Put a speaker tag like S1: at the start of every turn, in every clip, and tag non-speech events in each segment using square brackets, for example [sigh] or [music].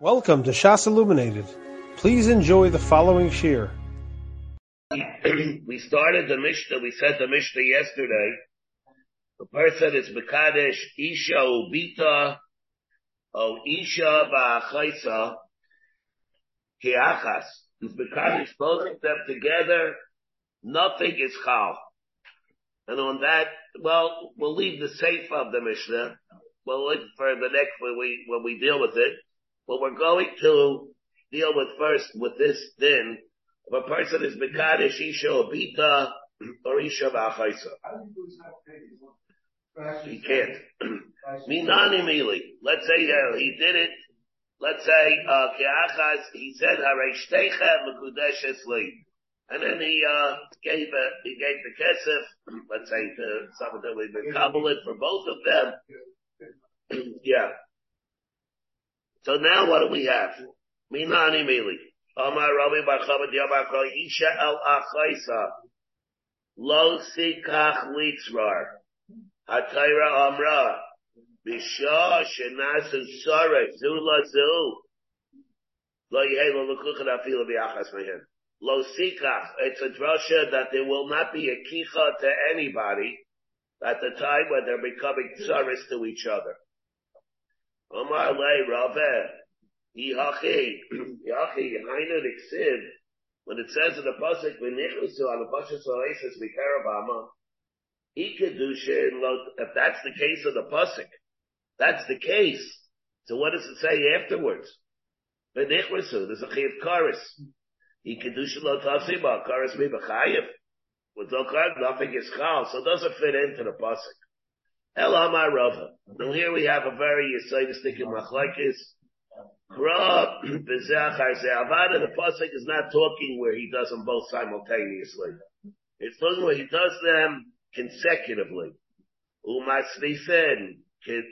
S1: Welcome to Shas Illuminated. Please enjoy the following shir.
S2: we started the Mishnah, we said the Mishnah yesterday. The person is Mekadesh Isha Ubita O Isha Ba'achaisa Kiachas. He's Mekadesh both of them together. Nothing is Chal. And on that, well, we'll leave the safe of the Mishnah. We'll wait for the next when we, when we deal with it. But we're going to deal with first with this din. If a person is Mekadesh Isha Obita or Isha Ba'achaisa. He can't. Minani Mili. Let's say uh, he did it. Let's say, uh, Keachas, he said, Hareshtecha Mekudesh Esli. And then he, uh, gave, uh, he gave the kesef, let's say to someone that we've been for both of them. yeah. So now what do we have? Minani Mili. Amar Rabbi Bar Chabad Yabakro Isha El Achaisa. Lo Sikach Litzrar. Hatayra Amra. Bisha Shenasu Sare. Zula Zu. Lo Yehelo Lukuchan Afila Biachas Mehem. Lo Sikach. It's a drasha that there will not be a kicha to anybody at the time when they're becoming tsaris to each other. Omar lei Rave, Yihachi, [clears throat] Yihachi, Hainu Niksiv, when it says in the Pasuk, V'nichlisu al Pashas Oasis Vikarabama, Ikadushin, if that's the case of the Pasuk, that's the case. So what does it say afterwards? V'nichlisu, there's a Chiv Karis. Ikadushin lo Tasiba, Karis mi B'chayiv. With nothing is chal, so it doesn't fit into the Pasuk. Elamar Rava. Now here we have a very Yisaitistic machlekes. Ra b'zachar ze'avada. The pasuk is not talking where he does them both simultaneously. It's talking where he does them consecutively. Umasvisen,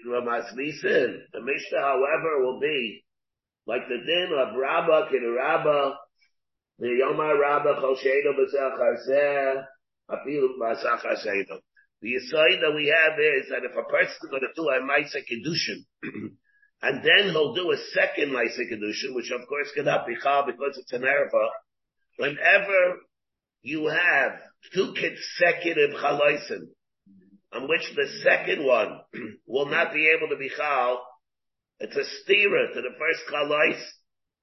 S2: umasvisen. The Mishnah, however, will be like the din of Rabba Rabba, the Yomar Rabba Chol Shedo b'zachar zeh, afilu b'zachar Shedo. The aside that we have is that if a person is going to do a Maisa Kedushin, [clears throat] and then he'll do a second Maisa Kedushin, which of course cannot be Chal because it's an Erva, whenever you have two consecutive Chalaisim, on which the second one [clears throat] will not be able to be Chal, it's a stira to the first Chalais,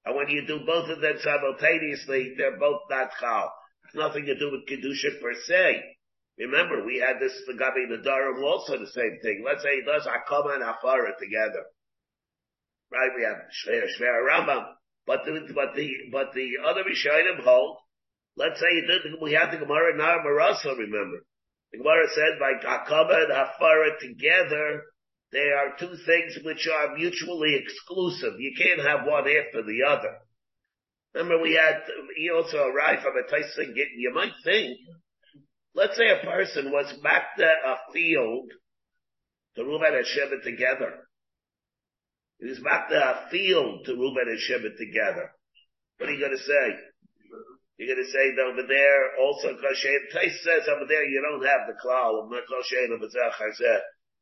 S2: and when you do both of them simultaneously, they're both not Chal. It's nothing to do with Kedushin per se. Remember, we had this the Gabi Durham also the same thing. Let's say he does Akama and Afara together. Right? We have Shver, Shver Rambam. But the, but the, but the other Rishayim hold, let's say he did, we had the Gemara Nar Marasa, remember. The Gemara says by Akama and Afara together, they are two things which are mutually exclusive. You can't have one after the other. Remember we had, he also arrived from a Tyson you might think Let's say a person was back to a field to Reuben and Shimon together. He was back to a field to Reuben and Shimon together. What are you going to say? You're going to say that over there also Kosher. Tais says over there you don't have the klal of Kosher of Zechar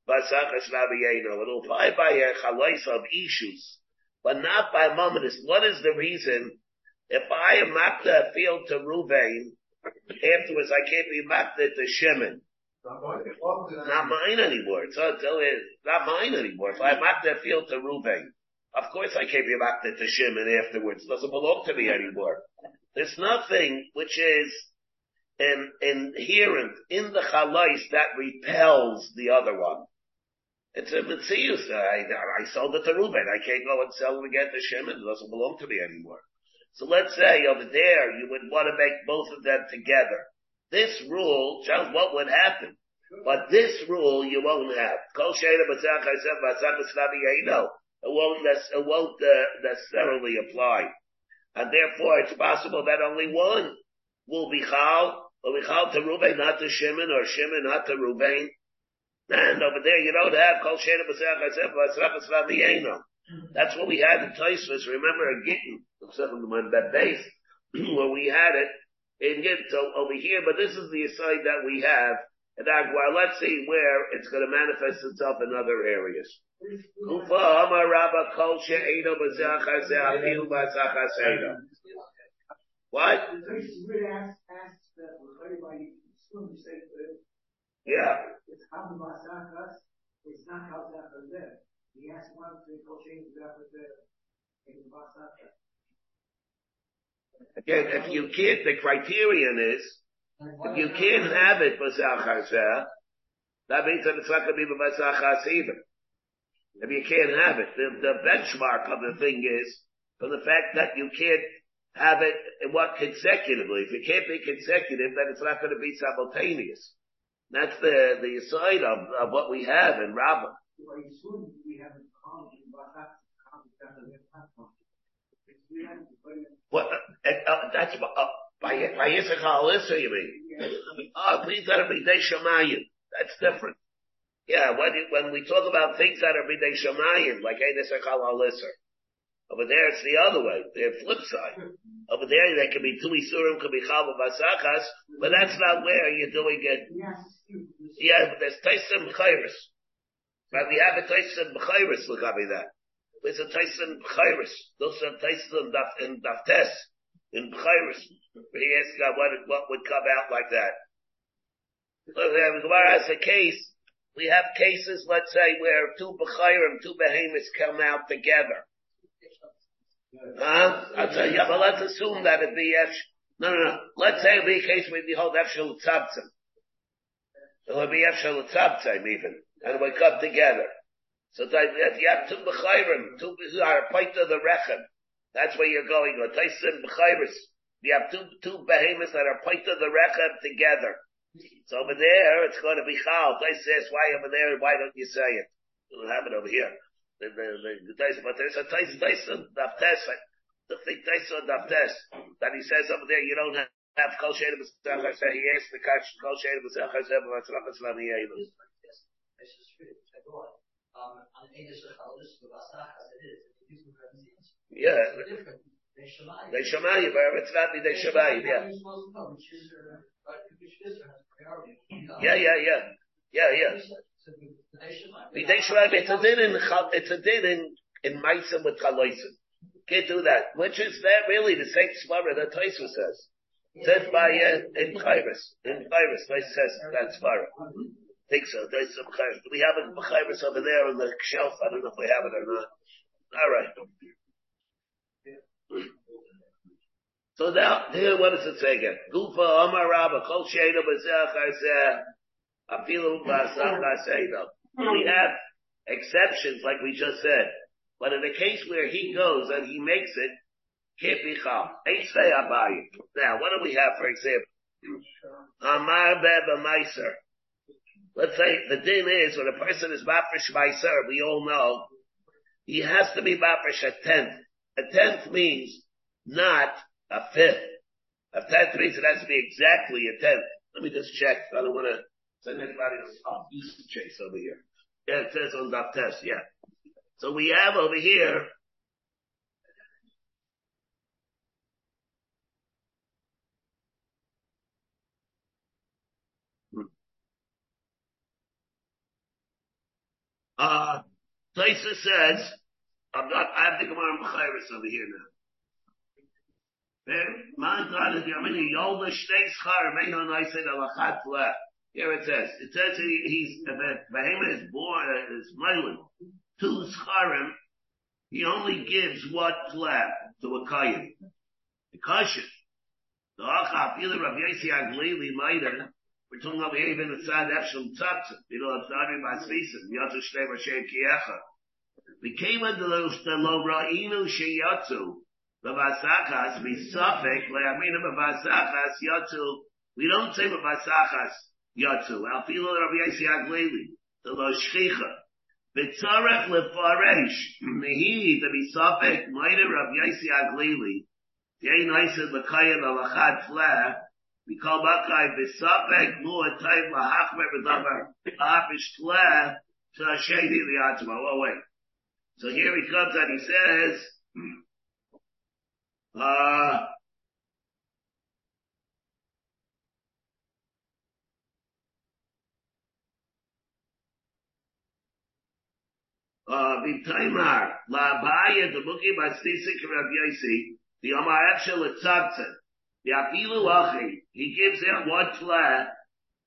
S2: It'll apply by a chalais of issues, but not by momentous. What is the reason? If I am not a field to Ruvain, Afterwards, I can't be makted to Shimon. Not mine anymore. It's not, not mine anymore. If I that field to Ruvain, of course I can't be makted to Shimon afterwards. It doesn't belong to me anymore. There's nothing which is inherent in the chalais that repels the other one. It's a mitzius. I, I sold it to Ruben. I can't go and sell it again to Shimon. It doesn't belong to me anymore. So let's say over there you would want to make both of them together. This rule shows what would happen. But this rule you won't have. It won't, it won't uh, necessarily apply. And therefore it's possible that only one will be chal, will be chal to Ruvain, not to Shimon, or Shimon, not to Ruvain. And over there you don't have kol shena b'tzach That's what we had in Taisvis. Remember a Gittin that [clears throat] base where we had it in Gittin over here, but this is the aside that we have. And that, well, let's see where it's going to manifest itself in other areas. What? Yeah.
S3: One.
S2: Again, if you can't, the criterion is, if you can't have it Zeh, that means that it's not going to be B'Zachar either. If you can't have it, the, the benchmark of the thing is, from the fact that you can't have it, what consecutively. If it can't be consecutive, then it's not going to be simultaneous. That's the, the side of, of what we have in Rabbah. What, uh, uh, that's, by, by Yisachar Alyssa, you mean? Oh, please let it be Day Shemayim. That's different. Yeah, when, when we talk about things that are Bidei Shemayim, like Yisachar Alyssa, over there it's the other way, the flip side. Over there there can be two Isurim, could be Chalva Basachas, but that's not where you're doing it. Yeah, but there's Tyson Chayris. But we have a Tyson Chayris, look at me that. There's a Tyson Chayris. Those are Tyson in Daftes, in Chayris. He asked God what, what would come out like that. So Gemara has a case, we have cases, let's say, where two Bechayrim, two Behemoths come out together. Huh? I'll tell you, but let's assume that it be F, no, no, no. Let's say it be a case where the whole F shall tzabtzim. It will be shall even. And we come together. So that you have two b'chayrim, two are point of the rechem. That's where you're going. Or Tyson b'chayris. You have two, two behemoths that are point of the rechem together. So over there, it's going to be chal. Tyson says, why over there? Why don't you say it? It'll happen over here the, the, the, the Tyson, but there's Daftes, the thing Tyson, Daftes, that he says over there, you don't have, have Kol Sheda B'Sach, I say, he asked the Kol Sheda B'Sach, I said, but it's not, it's not the Yailu. Yeah. They Shemayim, but it's not the Shemayim, yeah. Yeah, yeah, yeah. Yeah, yeah. It's a din in, it's a din in, in Meisim with Chaloisim. Can't do that. Which is that really the same svara that Taisa says. Says by, uh, in Chayris. In Chayris, Taisa says that svara. Think so. Chayris. We have it Chayris over there on the shelf. I don't know if we have it or not. Alright. So now, here, what does it say again? Gufa, Omar Rabba, Kol Sheda, Bezeh, Chayzeh, Afilu, Basach, Chayzeh. We have exceptions, like we just said. But in the case where he goes and he makes it, can't be chal. Now, what do we have, for example? Amar beba meiser. Let's say the din is when a person is bafresh meiser, we all know he has to be bafresh a tenth. A tenth means not a fifth. A tenth means it has to be exactly a tenth. Let me just check. I don't want to Send anybody else. Oh, Chase over here. Yeah, it says on that test, yeah. So we have over here, uh, Taisa says, I'm not, I have the Gemara Mechairis over here now. Here it says, it says he, he's, behemoth is born, uh, is Mylan, two scharim, he only gives what flab to a kayan. The kashin. The acha, either Rav Yossi Aglili later, we're talking about even the tzad efshel tzatza, you know, it's not in Masvisim, Yatsu Shnei Rashem Kiecha. We came under those, the lo ra'inu sheyatsu, Bavasakas, misafek, le'amina bavasakas, yatsu, we don't say bavasakas, Yatsu. Alfilo Rabbi Agleli. The Lo Shchicha. V'tzarech lefaresh. Mehi, the Misafek, Maida Rabbi Yossi Agleli. Yei Naisa L'kayim Alachad Fleh. We call Makai V'safek Mu'at Taim Lahachmer V'davar Afish Fleh. To Hashedi Li'atzma. Oh wait. So here he comes and he says, uh, Uh, Rabbi Taimar, La Abaya, the Buki by Stisik Rav Yosi, the Omar Efshel Etzadzen, the Apilu Achi, he gives it one flat,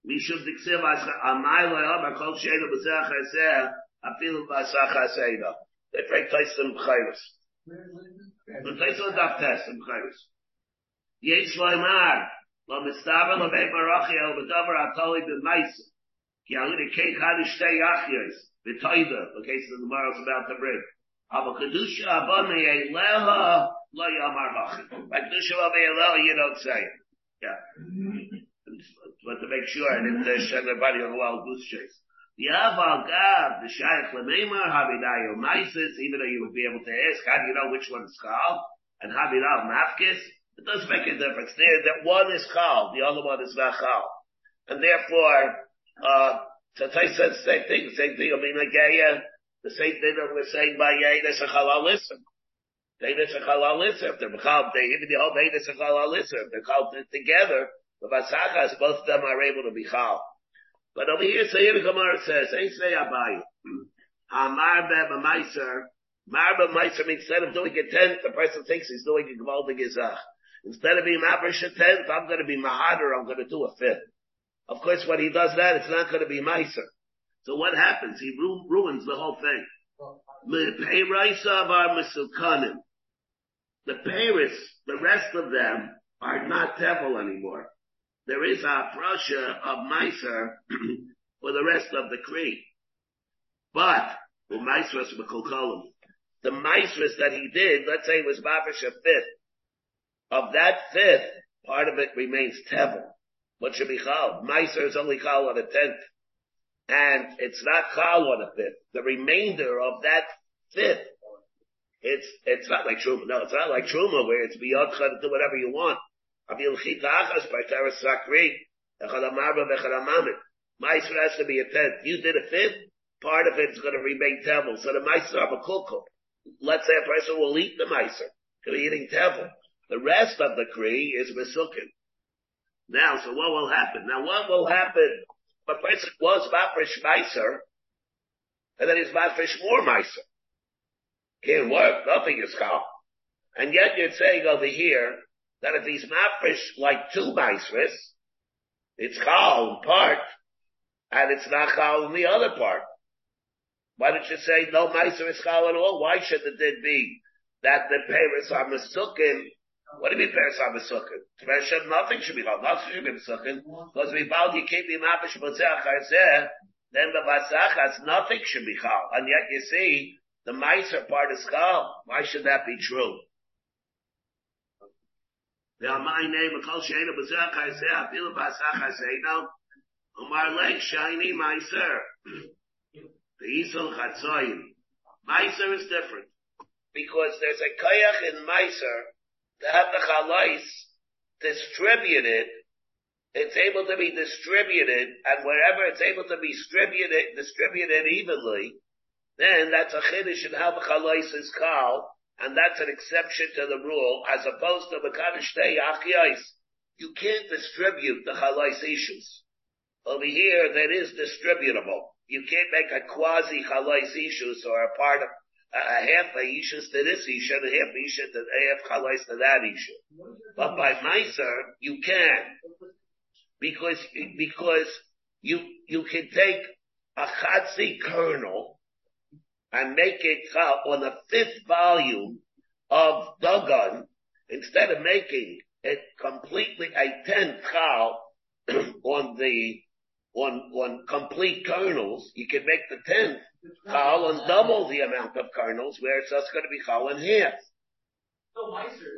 S2: Mishum Diksiv Amai Loyom, Akol Sheinu B'Zech HaSeh, Apilu B'Asach HaSeida. They break Tyson B'Chayris. The Tyson Daf in B'Chayris. Yesh Loymar, Lo Mistaber Lo Beit Barachi El B'Davar Atoli B'Mais, Ki Alini Kei Chadish Tei Achyos, B'Toida, the case the is about to bring. Aber Kedusha Eleha, Lo. By Kedusha Abonei Eleha, you don't say. Yeah. But to make sure, and if there's everybody on the wild goose chase. Yaval Gav, the Shaykh Lememar, Habidayo Maisis, even though you would be able to ask, how do you know which one is called? And Habidayo Mafkis, it doesn't make a difference. There, that one is called, the other one is not called. And therefore, uh, Tatai says the same thing, the same thing, I mean, like, yeah, the same thing that we're saying by Yaina Shachalal Listen. Yaina Shachalal Listen, if they're called, they, even the whole Yaina Shachalal Listen, if they're called together, the Vasachas, both of them are able to be called. But over here, so here the Gemara says, Ein Sei Abai, Amar Be Meiser, Mar Be Meiser means instead of doing a tenth, the person thinks he's doing a Gvaldig Gizach. Instead of being Mavrish a tenth, I'm going to be Mahader, I'm going to do a fifth. Of course, when he does that, it's not going to be Meiser. So what happens? He ru- ruins the whole thing. The Paris, the rest of them are not Tevel anymore. There is a prussia of Meiser [clears throat] for the rest of the Cree. But, the Meisers the Meisers that he did, let's say it was Mafish a fifth. Of that fifth, part of it remains Tevel. What should be Chal? Meiser is only Chal on a tenth. And it's not Chal on a fifth. The remainder of that fifth, it's, it's not like Truma. No, it's not like Truma where it's beyond to do whatever you want. Chitachas by Sakri, Echalamarba has to be a tenth. You did a fifth, part of it's going to remain Tevel. So the Meiser of a Kulkul. Let's say a person will eat the Meiser. He'll be eating Tevel. The rest of the Kri is Mesukin. Now, so what will happen? Now what will happen? A person was Mafresh Meiser, and then he's Mafresh more Meiser. Can't work. Nothing is called. And yet you're saying over here, that if he's mafresh like two maisris, it's chal in part, and it's not chal in the other part. Why don't you say no meiser is chal at all? Why should the din be that the parents are mesukin? What do you mean parents are mesukin? Tvershem, nothing should be chal. Nothing should be mesukin. Because we found you can't be mafresh b'tzeh then the vasachas, nothing should be chal. And yet you see, the meiser part is chal. Why should that be true? My name Kol Sheina B'Zach Haiseh Afilu B'Asach Haiseh Umar Lek Shiny Meiser the Yisrael Chatzoyim Meiser is different. Because there's a koyach in Meiser to have the chalais distributed. It's able to be distributed and wherever it's able to be distributed distributed evenly then that's a chiddush in how the chalais is and that's an exception to the rule, as opposed to Mekanishtei Achiyais. You can't distribute the halais issues. Over here, that is distributable. You can't make a quasi halais issues or a part of a, a half a issues to this issue and a half issue to a half halais to that issue. But by Meiser, you can. Because, because you, you can take a chatzi kernel and make it on the fifth volume of Dagon, instead of making it completely a tenth [clears throat] chal on the on on complete kernels, you can make the tenth chal on double the amount of kernels, where it's just going to be chal in half.
S3: So Meiser,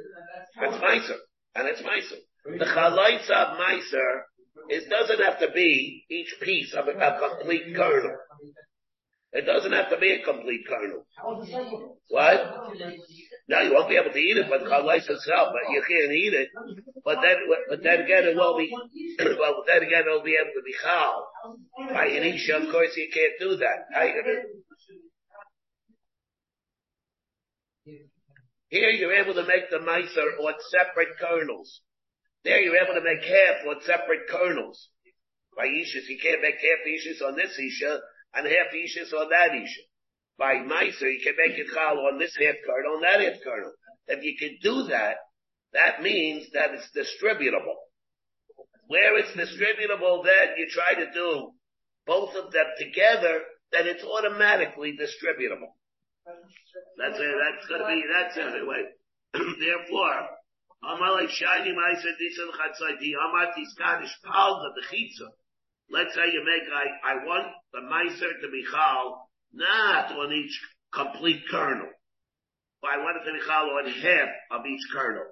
S2: that's Meiser, and it's Meiser. The chalaitz of Meiser, it doesn't have to be each piece of a, a complete kernel. It doesn't have to be a complete kernel. What? No, you won't be able to eat it, but chalais itself, but you can't eat it. But then, but then again, it will be, [clears throat] well, then again, it'll be able to be chal. By Anisha, of course, you can't do that. How you gonna? Here, you're able to make the miser on separate kernels. There, you're able to make half on separate kernels. By Ishas, you can't make half Ishas on this Isha, and half Ishis on that Isha. by Meiser, you can make it chal on this half kernel and that half kernel. If you can do that, that means that it's distributable. Where it's distributable, then you try to do both of them together, then it's automatically distributable. That's it. That's gonna be, that's it. Wait. [clears throat] Therefore, Amalek Shani Meiser Disel Chatzai Amati Skadish Palga the Chitza. Let's say you make, I, I want the Meiser to be Chal, not on each complete kernel. But I want it to be Chal on half of each kernel.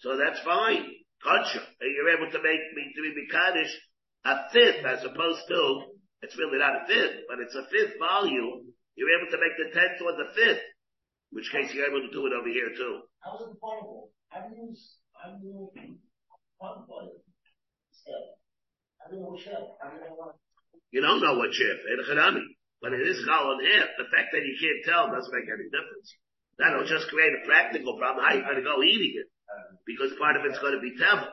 S2: So that's fine. And you're able to make me to be Mikadish a fifth as opposed to, it's really not a fifth, but it's a fifth volume. You're able to make the tenth or the fifth. Which case you're able to do it over here too.
S3: How do you, how do you
S2: don't know what shift, Edachanami. But it is chal on half. The fact that you can't tell doesn't make any difference. That'll just create a practical problem. How are you going to go eating it? Because part of it's going to be tevel.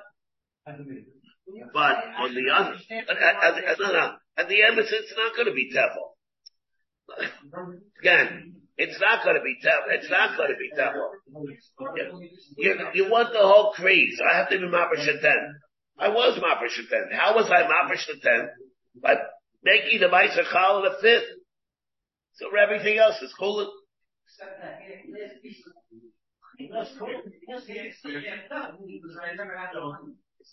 S2: But on the other, at, at, no, no, at the end, it's, it's not going to be tevel. Again, it's not going to be tevel. It's not going to be tevel. You, you want the whole crease. I have to be maprish ten. I was maprish ten. How was I maprish ten? By making the mice a chal a fifth. So everything else is cool.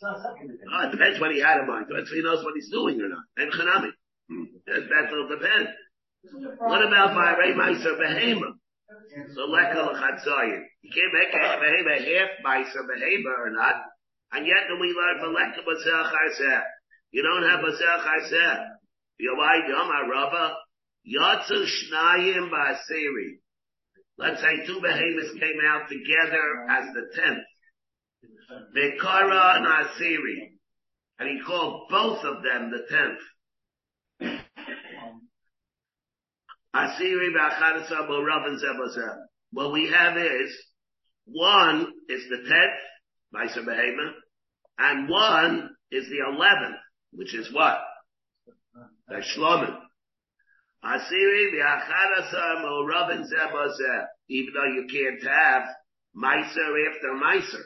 S2: Oh, it depends what he had in mind. Depends if he knows what he's doing or not. And chanami. That, that'll depend. What about my Ray Meiser Behema? So lekka l'chatzayin. You can't make a behema half Meiser Behema or not. And yet we learn for lekka b'zel charseh. You don't have b'zel charseh. Yomai Yomar Rabba. Yatsu Shnayim Ba'asiri. Let's say two behemoths came out together as the tenth. Bekara and Asiri. And he called both of them the tenth. Asiri Ba'achadasa Bo'Rav and Zebazem. What we have is, one is the tenth, Meiser Behemoth, and one is the eleventh, which is what? The Shlomen. Asiri v'achadasa mo'rav and zebazeh. Even though you can't have meiser after meiser.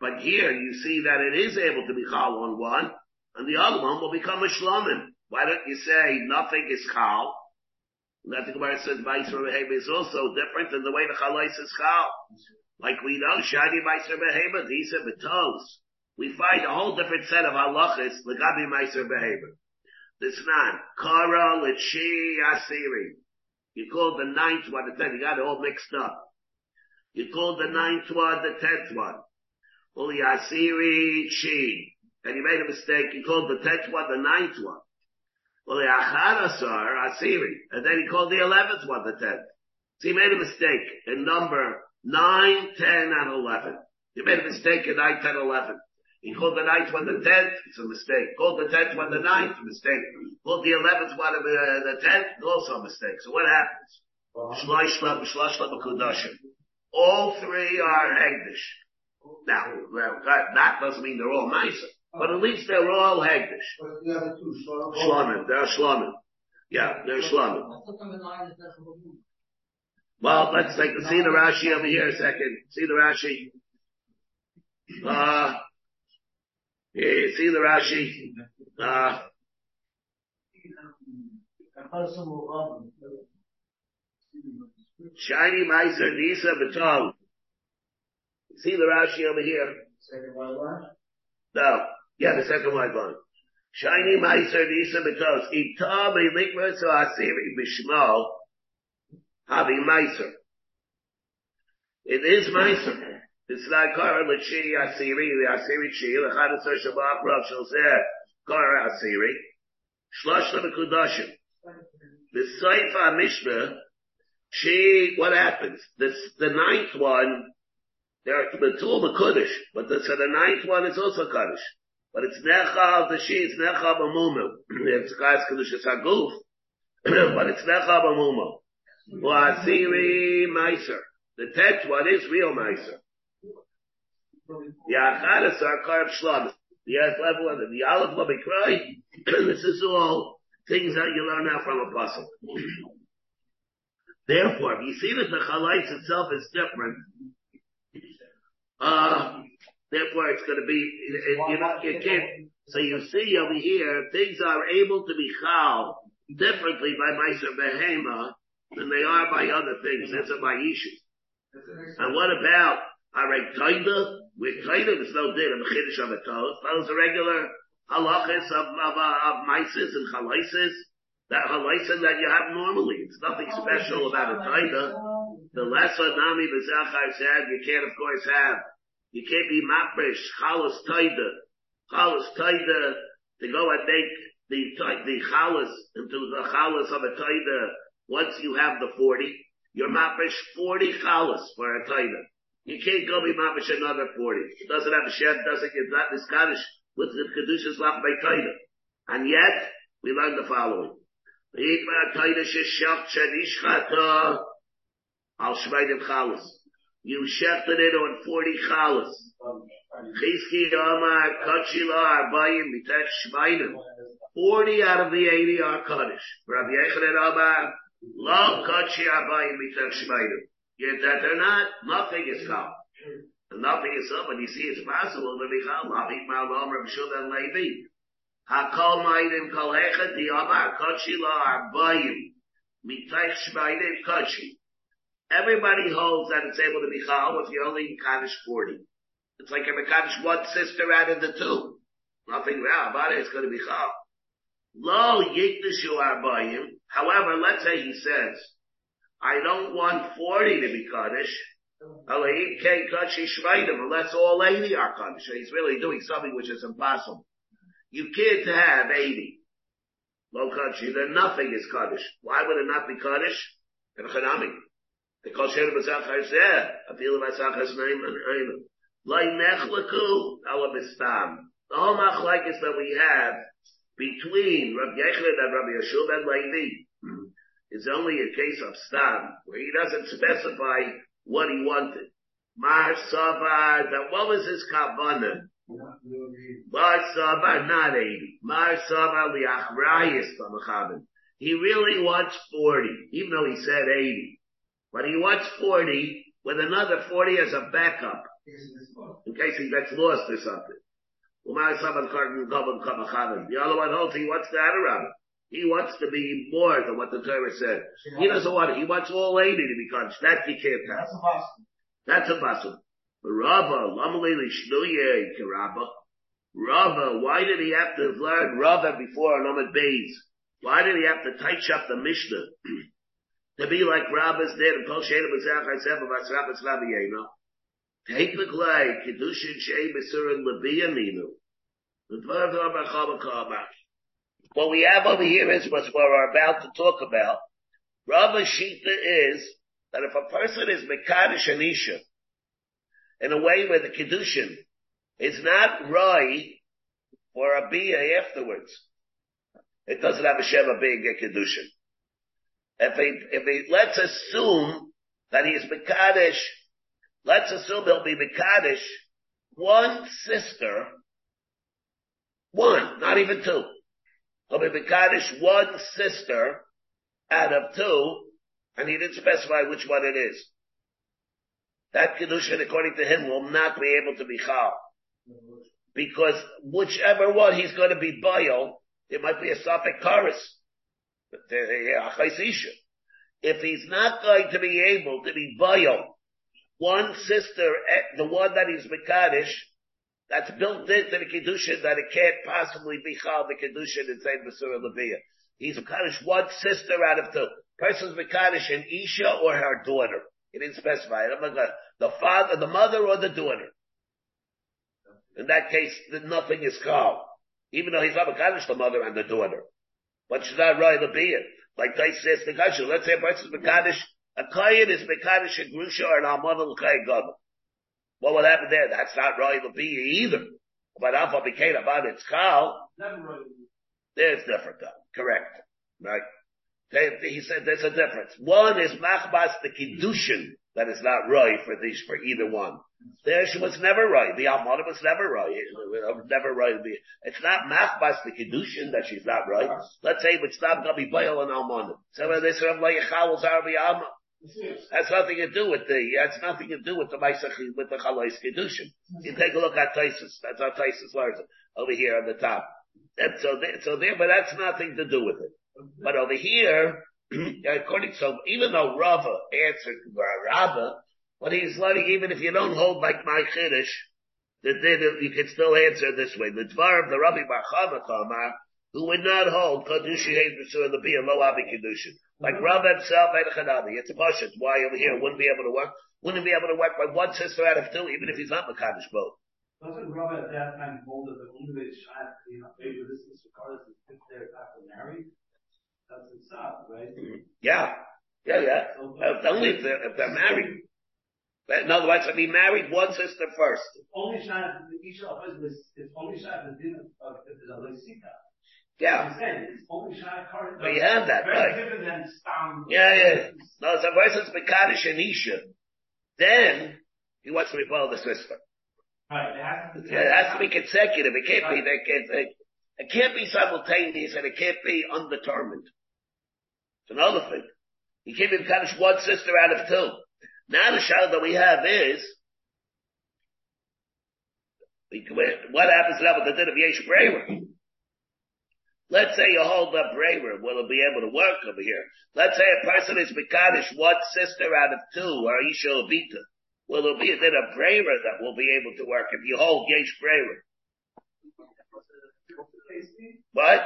S2: But here you see that it is able to be chal on one, and the other one will become a shlomin. Why don't you say nothing is chal? That the Gemara says meiser behavior is also different than the way the chalais is chal. Like we know, shadi meiser behavior, these are betos. We find a whole different set of halachas, legabi meiser behavior. This man, Kara Lichi Asiri. You called the ninth one the tenth. You got it all mixed up. You called the ninth one the tenth one. Uli Asiri Chi. And you made a mistake. You called the tenth one the ninth one. Uli Achadasar Asiri. And then he called the eleventh one the tenth. So you made a mistake in number nine, ten, and eleven. You made a mistake in nine, ten, eleven. He called the ninth one the tenth, it's a mistake. Called the tenth one the ninth, a mistake. Called the eleventh one uh, the tenth, also a mistake. So what happens? All three are Hegdish. Now, that doesn't mean they're all nicer, but at least they're all Hegdish.
S3: The other two,
S2: Shlomim, they're Shlomim. Yeah, they're Shlomim. Well, let's take, see the Rashi over here a second. See the Rashi. Uh, yeah, see the Rashi. Uh, Shiny Meiser Nisa Batal. See the Rashi over here? No. Yeah, the second white line. Shiny Meiser Nisa Batal. Ita Belikra So Asiri Bishmo. Havi Meiser. It is Meiser. It's not Kara Lachi Asiri, the Asiri Chi, the Chadasar Shabbat Rav Shalzeh, Kara Asiri, Shlosh Lemekudashim. The Saifa Mishnah, she, what happens? This, the ninth one, there are the two Mekudish, but the, so the ninth one is also Kaddish. But it's Necha of the She, [clears throat] it's Necha B'mumu. It's Chaz Kedushas HaGuf, but it's Necha B'mumu. Asiri Meiser. The tenth one is real Meiser. The Achadas are carved shlam. The earth level and the will be cry. [clears throat] This is all things that you learn now from a puzzle. Therefore, if you see that the chalais itself is different, uh, therefore it's going to be, it, you know, you can't, so you see over here, things are able to be chal differently by Meiser Behema than they are by other things. That's a issues. And what about Arek Taida? With Taida, there's no din of Chiddush of a toast. Those are regular halachas of, of, uh, of Mises and Chalaises. That halaisa that you have normally. It's nothing oh, special about a Taida. The lesser Nami Bezachar said you can't of course have, you can't be maprish, Chalas Taida. Chalas Taida to go and make the, the Chalas into the Chalas of a Taida once you have the 40. You're maprish 40 Chalas for a Taida. You can't go be maprish another 40. It doesn't have a shed, doesn't get that, this Kaddish with the Kedushas left by Taida. And yet, we learn the following. Al Shmeidim Chalas. You shefted it on 40 Chalas. Chizki Amar Kachila Arbayim Mitek Shmeidim. 40 out of the 80 are Kaddish. Rabbi Yechanan Amar Lo Kachi Arbayim Mitek Shmeidim. Yet that they're not, nothing is Chal. Nothing is up, and you see it's possible to be Chal. Lavik Mal Omer B'Shul and Levi. Hakol Maidim Kol Echad Di Amar Kachila Arbayim Mitek Shmeidim Kachi. Everybody holds that it's able to be chal if you only Kaddish 40. It's like a Kaddish one sister out of the two. Nothing wrong about it, it's going to be chal. Lo yikdashu arbayim. However, let's say he says, I don't want 40 to be Kaddish. Unless all 80 are Kaddish. He's really doing something which is impossible. You can't have 80. Lo Kaddish, then nothing is Kaddish. Why would it not be Kaddish? The kol shem b'zachar zeh, afilu b'zachar znaim and ayim. Lai nechleku ala. The whole machlekes that we have between Rabbi Yechon and Rabbi Yeshua ben Levi is only a case of stam, where he doesn't [laughs] specify what he wanted. Mar that what was his kavanah? Mar not 80. Mar liachrayis b'machavim. He really wants 40, even though he said 80. But he wants 40 with another 40 as a backup. In case he gets lost or something. The other one holds he wants the Adarabah. He wants to be more than what the Torah said. He doesn't want it. He wants all 80 to be conscious. That he can't have. That's impossible. Rava, Lamaleli Shnuye Kiraba. Rava, why did he have to learn Rava before Lamed Beis? Why did he have to touch up the Mishnah? [clears throat] to be like Rabbis did, and Kol Shena B'Zach B'Vas Rabbis Rabbi Yeno. Take the clay, Kedushin Shei B'Sur and Leviya Ninu. What we have over here is what we're about to talk about. Rabbi Shita is that if a person is Mekadosh Anisha in a way where the Kedushin is not right for a Bia afterwards, it doesn't have a Sheva being a Kedushin if he, if he, let's assume that he's Mekadesh, let's assume he'll be Mekadesh, one sister, one, not even two. He'll be Mekadesh, one sister out of two, and he didn't specify which one it is. That Kedushin, according to him, will not be able to be Chal. Because whichever one he's going to be Bayo, it might be a Sophic chorus. If he's not going to be able to be bio, one sister, eh, the one that he's Mekadosh, that's built into the Kedushin that it can't possibly be Chal the Kedushin and say Basura Leviah. He's Mekadosh one sister out of two. Person's Mekadosh an Isha or her daughter. He didn't specify it. The father, the mother or the daughter. In that case, nothing is Chal. Even though he's not Mekadosh the mother and the daughter. But should not right it. Like they says the Gashu, let's say a person's Mekadosh, a Kayan is Mekadosh and Grusha or an Almana L'Kay Gadol. What would happen there? That's not right to be either. But Alpha became about its Kal. There's different though. Correct. Right? He said there's a difference. One is Machbas the Kiddushin that is not right for these, for either one. There she was never right. The Almana was never right. Never right. It's not Machbas the Kiddushin that she's not right. Let's say it's not be Baal and Almana. So uh, this Rav Leichal was Arbi Alma. Has nothing to do with the, that's nothing to do with the Maisach, with the Chalais Kedushin. You take a look at Taisus. That's how Taisus learns it. Over here on the top. That's so there, so there, but that's nothing to do with it. But over here, [clears throat] according so even though Rava answered Rava, but he's learning, even if you don't hold like my Kiddush, that then you can still answer this way. The Dvar of the Rabbi Bar Chava who would not hold Kadushi Hazel the be a low Abi Kedushin. Like Rav himself and Chanabi. It's a question. Why over here wouldn't be able to work? Wouldn't be able to work by one sister out of two, even if he's not Makadish both.
S3: Doesn't Rav at that time hold that the only way you know, favor this is regardless if they're after married? That's the stop, right?
S2: Yeah. Yeah, yeah. Uh, only if they're, if they're married. In other words, if he married one sister first.
S3: Only shine, each of us is, only shine if there's a Lesika.
S2: Yeah.
S3: But
S2: you have that, right? Yeah, yeah. No, so person's Mekadosh and Isha. Then, he wants to repel the sister.
S3: Right. It has to be,
S2: it has to be consecutive. It can't be, it can't, it can't be simultaneous and it can't be undetermined. It's another thing. He can't be Mekadosh one sister out of two. Now the shadow that we have is, what happens now with the din of Yesh Brewer? Let's say you hold up braver, will it be able to work over here? Let's say a person is Mikadish, one sister out of two, or Isha Obita. Will it be then a braver that will be able to work if you hold Yesh braver? What?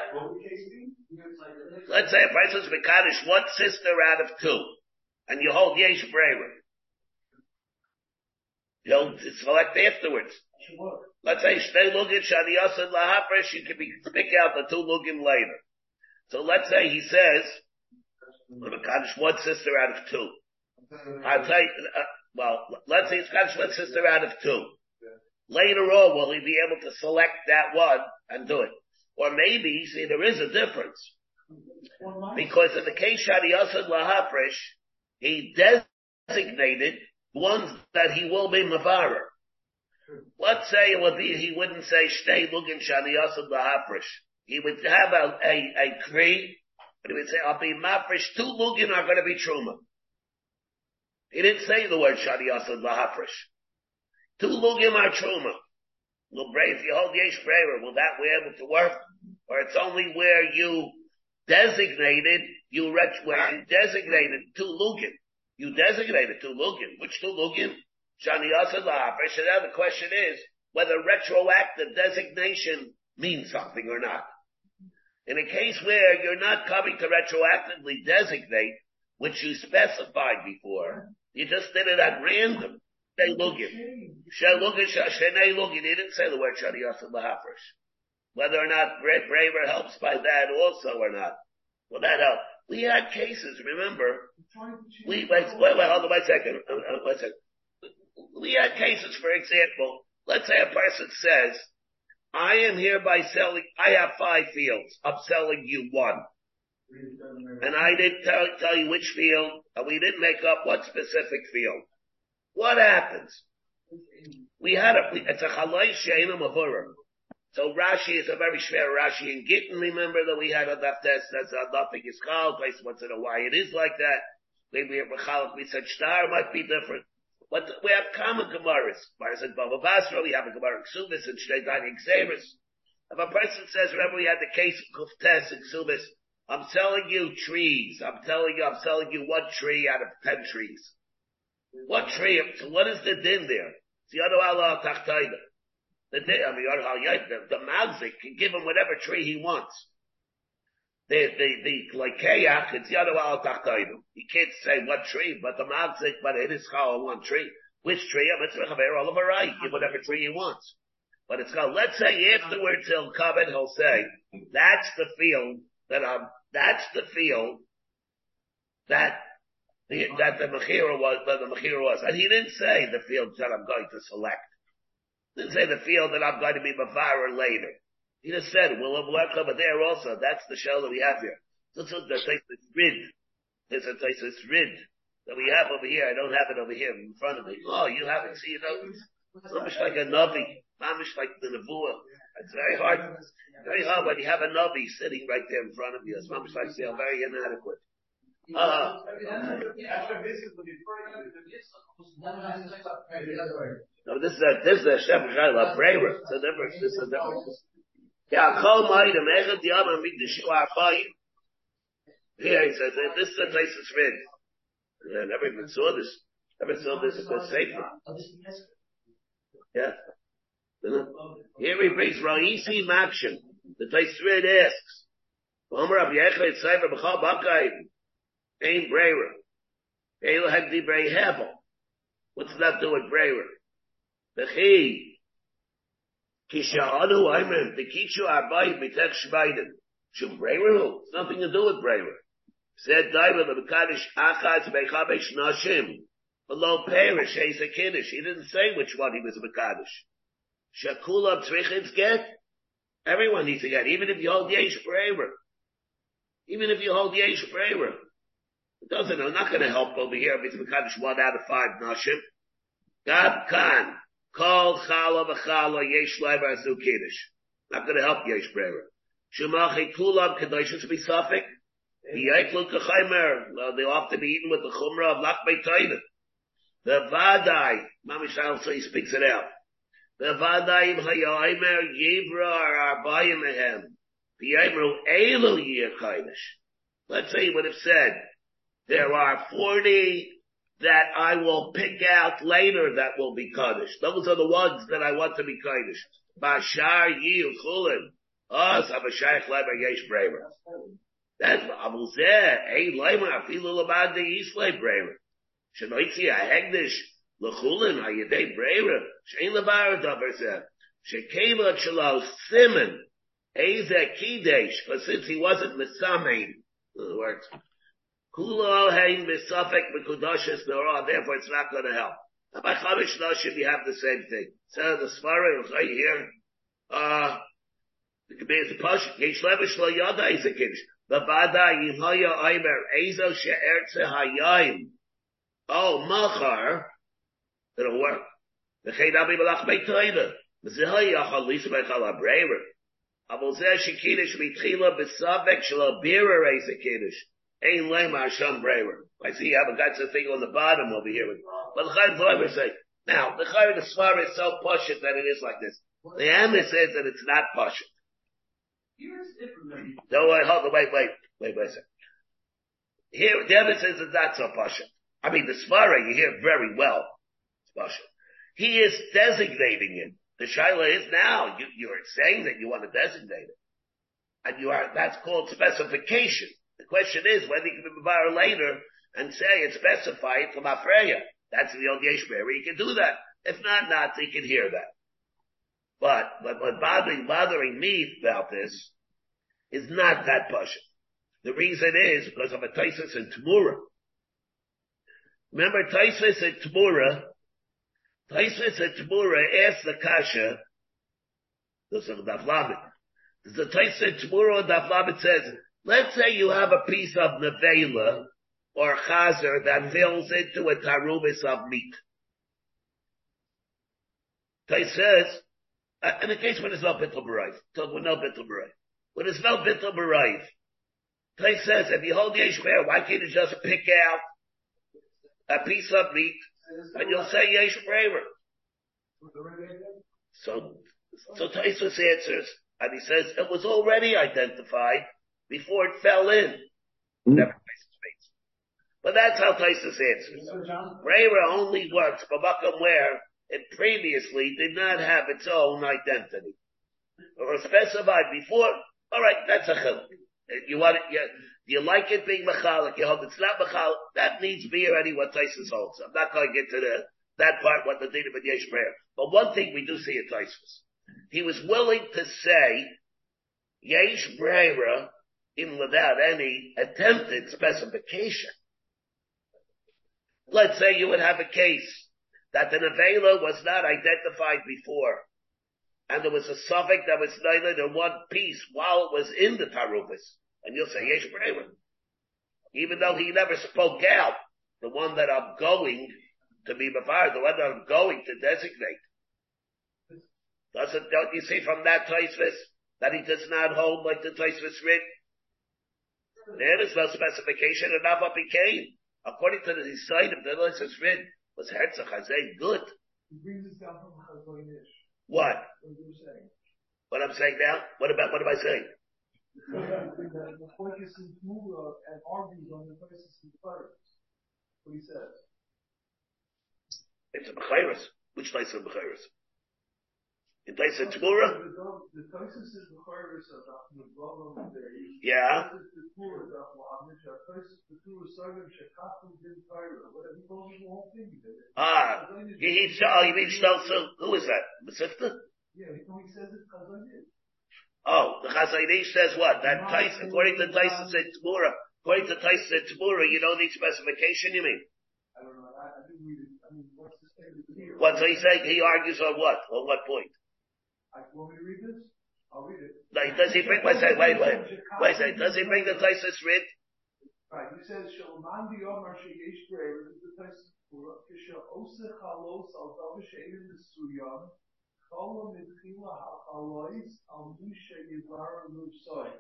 S2: Let's say a person is Mikadish, one sister out of two, and you hold Yesh braver. You'll select afterwards. Let's say shtei lugin shani yasin lahafresh, you can be, pick out the two lugin later. So let's say he says, Kaddish one sister out of two. I'll tell you, uh, well, let's say it's Kaddish one sister out of two. Later on, will he be able to select that one and do it? Or maybe, see, there is a difference. Because in the case Shadi Yasad Lahafresh, he designated ones that he will be Mavarer. Let's say it would be, he wouldn't say shtei lugin shani yasud lahafresh. He would have a, a, a tree, but he would say, I'll be mafresh, two lugin are going to be truma. He didn't say the word shani yasud lahafresh. Two lugin are truma. Well, if you hold yesh braver, will that be able to work? Or it's only where you designated, you where you designated two lugin. You designated two lugin. Which two lugin? Shani Yasad now the question is whether retroactive designation means something or not. In a case where you're not coming to retroactively designate, which you specified before, you just did it at random. They look it. He didn't say the word Shani Yasad La'afresh. Whether or not Braver helps by that also or not. Will that help? We had cases, remember? We, wait, wait, wait, hold on one second. Uh, uh, one second we had cases, for example, let's say a person says, I am hereby selling, I have five fields. I'm selling you one. And I didn't tell, tell you which field, and we didn't make up what specific field. What happens? We had a, it's a chalai mavurim. So Rashi is a very schwer Rashi in Gittin. Remember that we had a test that's a nothing is called. Place wants to know why it is like that. Maybe a we said star might be different. But we have common Gemaras. Gemara in Baba Basra, we have a Gemara in Ksubis and Shteitan in Xeris. If a person says, remember we had the case of Kuftes and Ksubis, I'm selling you trees. I'm telling you, I'm selling you one tree out of ten trees. What tree? So what is the din there? It's Yadu Allah Tachtaida. The din, I mean, the, the Magzik can give him whatever tree he wants the, the, the, like Kayach, it's Yadu al Tachtoinu. He can't say what tree, but the Magzik, but it is called one tree. Which tree? I'm all over right. Give whatever tree he wants. But it's called, let's say afterwards he'll come and he'll say, that's the field that I'm, that's the field that the, that the Mechira was, that the Mechira was. And he didn't say the field that I'm going to select. He didn't say the field that I'm going to be Mavara later. He just said, well, over there also. That's the shell that we have here. So it's the Taisus Rid. This is Taisus Rid that we have over here. I don't have it over here in front of me. Oh, you have it. See, you know, it's almost like a Navi. Almost like the Nevuah. It's very hard. Very hard when you have a Navi sitting right there in front of you. It's almost like they're very inadequate. Uh, no, this is a, this is a Shem Brewer. It's a difference. This is a difference. Yeah, Kol Ma'idem Echad Shua Abayim. Here he says, this is a that's read. Yeah, never even saw this. Never saw this in the Sefer. Yeah. Here he brings Ra'isi Makshin. The Taisrid asks, Omer Rabbi Yechid Sefer B'chal Bakayim. Ein Breira. Eil Hagdi Brei Hevel. What's that do with Breira? V'chi. Kisha'anu Ayman. The Kishu Abayim B'tek Shvaiden. Shum Breira? It's nothing to do with Breira. Said David the Mekadosh Achatz Bechabesh Nashim. Below Perish, he's a Kiddush. He didn't say which one he was a Mekadosh. Shakula Tzrichitz get? Everyone needs to get, even if you hold Yesh Breira. Even if you hold Yesh Breira. It doesn't, I'm not gonna help over here because Mekadosh one out of five Nashim. Gab Khan. Kol Chala V'Chala Yesh Leiber Azu Kiddush. Not gonna help Yesh Breira. Shemachi Kulam Kedoshim to be safek. The Eichel Kachaimer, they have to be eaten with the Chumrah of Lach Beitaina. The Vadai, Mamish so he speaks it out. The Vadai Yibra are Arbayim. The Yibra Elu Yirkainish. Let's say he would have said, there are 40 that I will pick out later that will be Kaddish. Those are the ones that I want to be Kaddish. Bashar Yil Chulin. Us, oh, Abashayach Leber Yesh Bremer. That's Abu Zeh, hey, Leimer, afilu labad de Yislay Bremer. Shenoitzi a hegdish, lechulin, a yedei Bremer, shein labar davar zeh. Shekeva chalo simen, eze kidesh, but since he wasn't misamein, in words, kulo hein misafek mekudashes norah, therefore it's not going to help. Now by Chavish Nashim you have the same thing. So the Svara, right here, uh, the Kabir is a push, yesh levish yada is a kiddush. Bavada yimhaya aimer ezo she'ertze hayayim. Oh, machar. It'll work. V'chein abi balach beitoida. V'zehay yachal lisa bechal abreiver. Avol zeh shekidish mitchila b'savek shelo bira reis a Hashem brever. I see you have a guy's thing on the bottom over here. But the Chaim Fleiber say, now, the Chaim the Svar is so pashut that it is like this. The Amos says that it's not pashut. No, wait, hold on, wait, wait, wait, wait a second. Here, the evidence says it's not so pasha. I mean, the Svara, you hear very well. It's pasha. He is designating it. The Shaila is now, you, you're saying that you want to designate it. And you are, that's called specification. The question is whether you can be bar later and say it's specified from Afreya. That's the old Yeshmer. He can do that. If not, not, he can hear that. But, but what bothering, bothering me about this is not that passion. The reason is because of a Taisus and Tamura. Remember Taisus and Tamura, Taisus and Tamura asked the Kasha, this is Daflamit. The Taisus and Tamura Daflamit says, let's say you have a piece of Nevela or Chazer that fills into a tarubis of meat. Taisus says, uh, in the case when there's no bittul b'rayv, with no bittul b'rayv. When there's says, if you hold yesh be'er, why can't you just pick out a piece of meat and you'll say yesh be'er? So, so Taisus answers, and he says, it was already identified before it fell in.
S4: Hmm.
S2: Never space. But that's how Taisus answers. Breira only works, Babakam where it previously did not have its own identity. Or specified before, alright, that's a chiluk. You want it, you, you like it being machalik, you hope it's not machalik, that needs to be already what Tysus holds. I'm not going to get to the, that part, what the data of Yesh prayer. But one thing we do see at Tysus. He was willing to say, Yesh Brera, even without any attempted specification. Let's say you would have a case that the Nevela was not identified before, and there was a suffix that was neither in one piece while it was in the Tarufis, and you'll say, Yesh. Even though he never spoke out, the one that I'm going to be before, the one that I'm going to designate. Doesn't, don't you see from that Taisvis that he does not hold like the Taisvis writ? There is no specification and not became. According to the side of the list is written, was Herzog Hazay good?
S3: He brings this down from Chazonish.
S2: What?
S3: What you're saying.
S2: What I'm saying now? What about, what am I saying?
S3: The focus is and argues on the basis of the fires. What he says.
S2: It's a Bechiris. Which place of Bechiris? In place of Tamura?
S3: The Tosis is the fires of the Bavlam there.
S2: Yeah.
S3: Tosis the Torah of Amish, Tosis the Torah Sargim Shekafu Din Tyra. Whatever he calls the whole thing. he did it.
S2: Ah, you, oh, you mean Stelzel? Who is that? Mesifta?
S3: Yeah, he he says it's.
S2: Oh, the Chazaydish says what? That Tais, according to Tyson said Tamura, according to Tyson said Tamura, you don't need specification, you mean?
S3: I don't know. I, I didn't read it. I mean, what's the statement here?
S2: What, so he's saying he argues on what? On what point?
S3: I, want me to read this? I'll read it.
S2: Like, does he bring, wait a wait, wait, wait a second, does he bring the Tyson writ?
S3: Right, he says, Shalman Diomar Sheyesh Breira, this is the text for Kisha Ose Chalos Al Davish Nesuyam, Cholam Midchila HaChalois Al Misha Yivar Lusoi.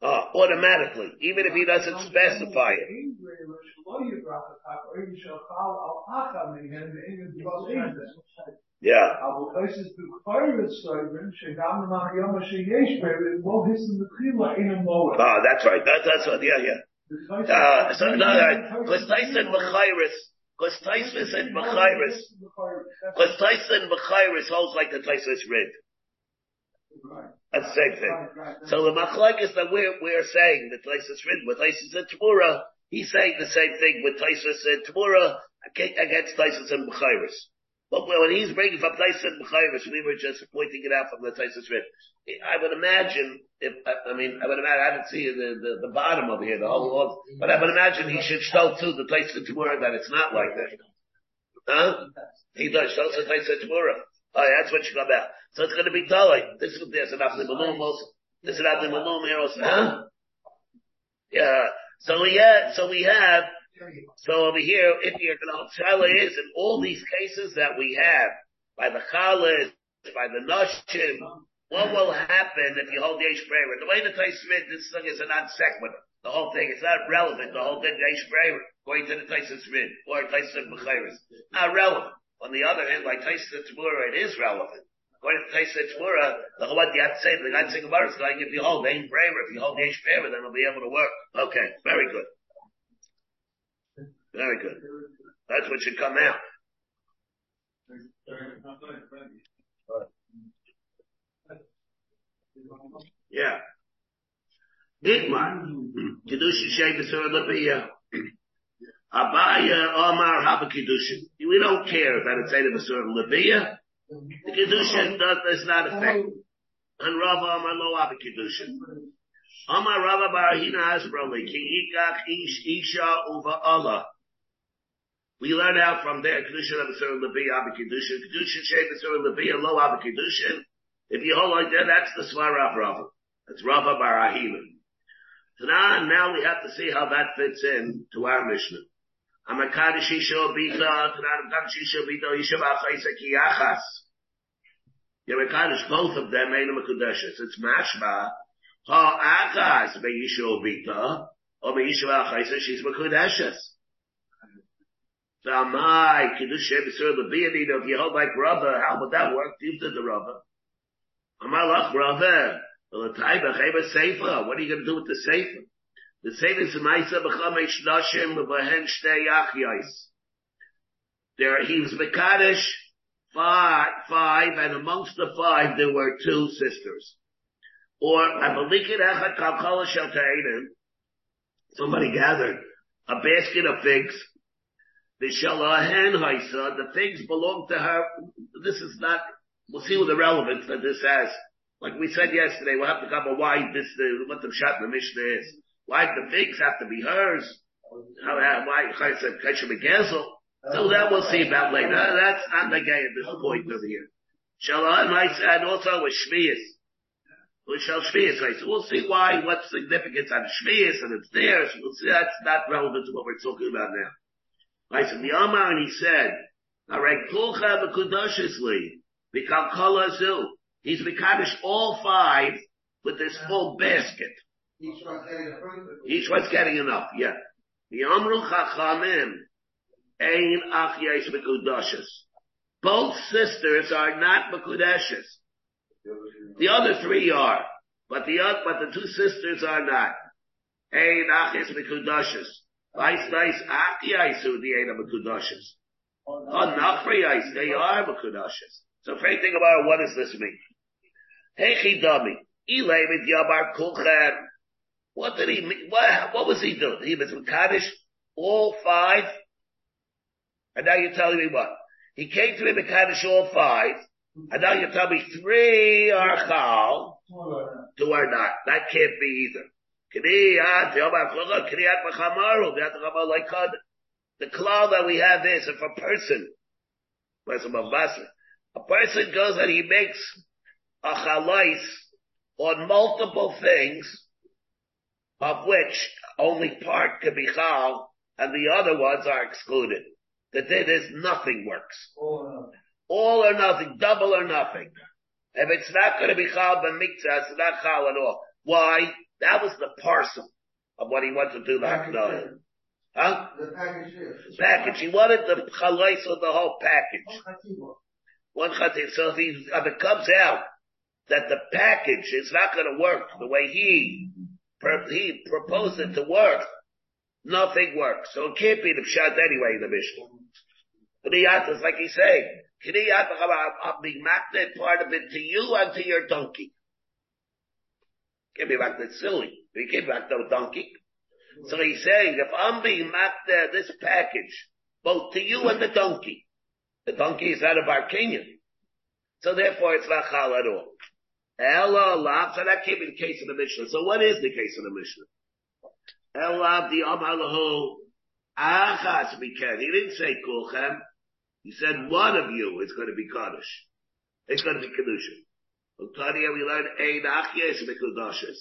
S2: Oh, ah, automatically, even if he doesn't specify it. Yeah.
S3: אבל חייסס בכפר סויבן, שגם למען יום שיש בהם, לא היסן בתחילה אין המוה.
S2: Oh, that's right, that, that's what, yeah, yeah. Uh, so, no, because Tyson Bechairis, because Tyson said Bechairis, because Tyson Bechairis holds like the Tyson's rid. That's the same thing. So the machlek is that we're, we're saying that Tyson's rid, with Tyson said Tamura, he's saying the same thing with Tyson said Tamura against Tyson and Bechairis. But when he's bringing from Tyson Bechairis, we were just pointing it out from the Tyson's rid. I would imagine, if, I mean, I would imagine, I didn't see the, the, the bottom over here, the whole world, but I would imagine he should show to the Tyson Tamura that it's not like that. Huh? He does, show to Tyson Tamura. Oh, yeah, that's what you come out. So it's to be Tali. This is, there's an Afli Malum also. There's an Afli Malum here also. Huh? Yeah. So we have, so we have, so over here, if you're going to tell is in all these cases that we have, by the Khalid, by the Nashim, what will happen if you hold the Eish Breira? The way the Tais Smith, this thing is a non sequitur. The whole thing, it's not relevant, the whole thing, Eish Breira, according to the Tais Smith, or Tais Bechairis. Not relevant. On the other hand, like Tais Tzmura, it is relevant. According to Tais Tzmura, the what you have to say, the about it is like, if you hold Eish Breira, if you hold Eish Breira, then it'll be able to work. Okay, very good. Very good. That's what should come out. Yeah. Digmar. Kedusha Shei B'Sur Abaya Omar Haba Kedusha. We don't care that it's Eidah B'Sur Labiyah. The Kedusha does, does not affect. And Rav Omar Lo Haba Kedusha. Omar Rav Barahina Hasbrali. Ki Ikach Ish Isha Uva Allah. We learn out from there, Kedusha B'Sur Labiyah Haba Kedusha. Kedusha Shei B'Sur Labiyah Lo Haba Kedusha. If you hold like that, that's the Svara of Rava. That's Rava Barahila. So now, now we have to see how that fits in to our Mishnah. Amakadish Isha Bita, Tanakadish Isha Bita, Isha Ba'chaisa Kiyachas. Yamakadosh, both of them, Eina Makudeshes. It's Mashma. Ha Akas Be'isha Bita, or Be Be'isha Ba'chaisa, she's Makudeshes. My Kiddush Shebisur Labiyadina, if you hold like Rava, how would that work? You did the Rava. Amalach Rava. The Taiba Chayba Seifa. What are you going to do with the Seifa? The Seifa is Maisa B'chamesh Nashim B'hen Shtei Achyais. There, he was Mekadesh five, five, and amongst the five there were two sisters. Or, Abalikin Echad Kalkala Sheltainen. Somebody gathered a basket of figs. The Shalahen Haisa, the figs belong to her. This is not, we'll see what the relevance that this has. Like we said yesterday, we'll have to cover why this, uh, what the shot the Mishnah is. Why the figs have to be hers? How, why Chaysa Kesha Begezel? So that we'll see about later. That's not the guy at this point over here. Shalom, I said also with Shmias. With Shal Shmias, right? So we'll see why, what significance on Shmias and it's theirs. We'll see that's not relevant to what we're talking about now. Right, so the Amar and he said, Alright, Kulcha B'Kudashesli, B'Kalkala Zil. He's Mekadosh all five with this full basket.
S4: Each one's getting fruit.
S2: Each one's getting enough, yeah. The Amru Chachamim, Ein Ach Yesh Mekudashis. Both sisters are not Mekudeshes. The other three are, but the but the two sisters are not. Ein Ach Yesh. Vice Vice Ach Yesu the Ein Mekudashis. Oh, Nachri Yesh, they are Mekudashis. So first thing about it, what does this mean? Hey Chidami, Ilay Yabar Kulchem. What did he mean? What, what was he doing? He was Kaddish all five? And now you're telling me what? He came to me Kaddish all five, and now you're telling me three are Chal, two are not. That can't be either. Kniyat, Yomar Klucha, Kniyat Mechamaru, Kniyat like God. The cloud that we have is if a person, a person goes and he makes a chalais on multiple things, of which only part can be chal, and the other ones are excluded. The din is nothing works. All or nothing, double or nothing. If it's not going to be chal b'miktzah, it's not chal at all. Why? That was the parcel of what he wanted to do that night. Huh?
S4: The package.
S2: Package. He wanted the chalais of the whole package. One chatim. So if, he, if it comes out that the package is not going to work the way he he proposed it to work, nothing works. So it can't be the pshat anyway in the Mishnah. Kniyat is like he's saying, Kniyat, I'm being magnet part of it to you and to your donkey. Can't be magnet silly. You can't be magnet donkey. So he's saying, if I'm being magnet this package, both to you and the donkey, the donkey is out of our kinyan. So therefore it's not chal at all. Ella lav, so that came in the case of the Mishnah. So what is the case of the Mishnah? Ella the Amalahu Achas Mikan. He didn't say Kulchem. He said one of you is going to be Kaddish. It's going to be Kedushin. Utania, we learned Ein Achyesh Mikudashes.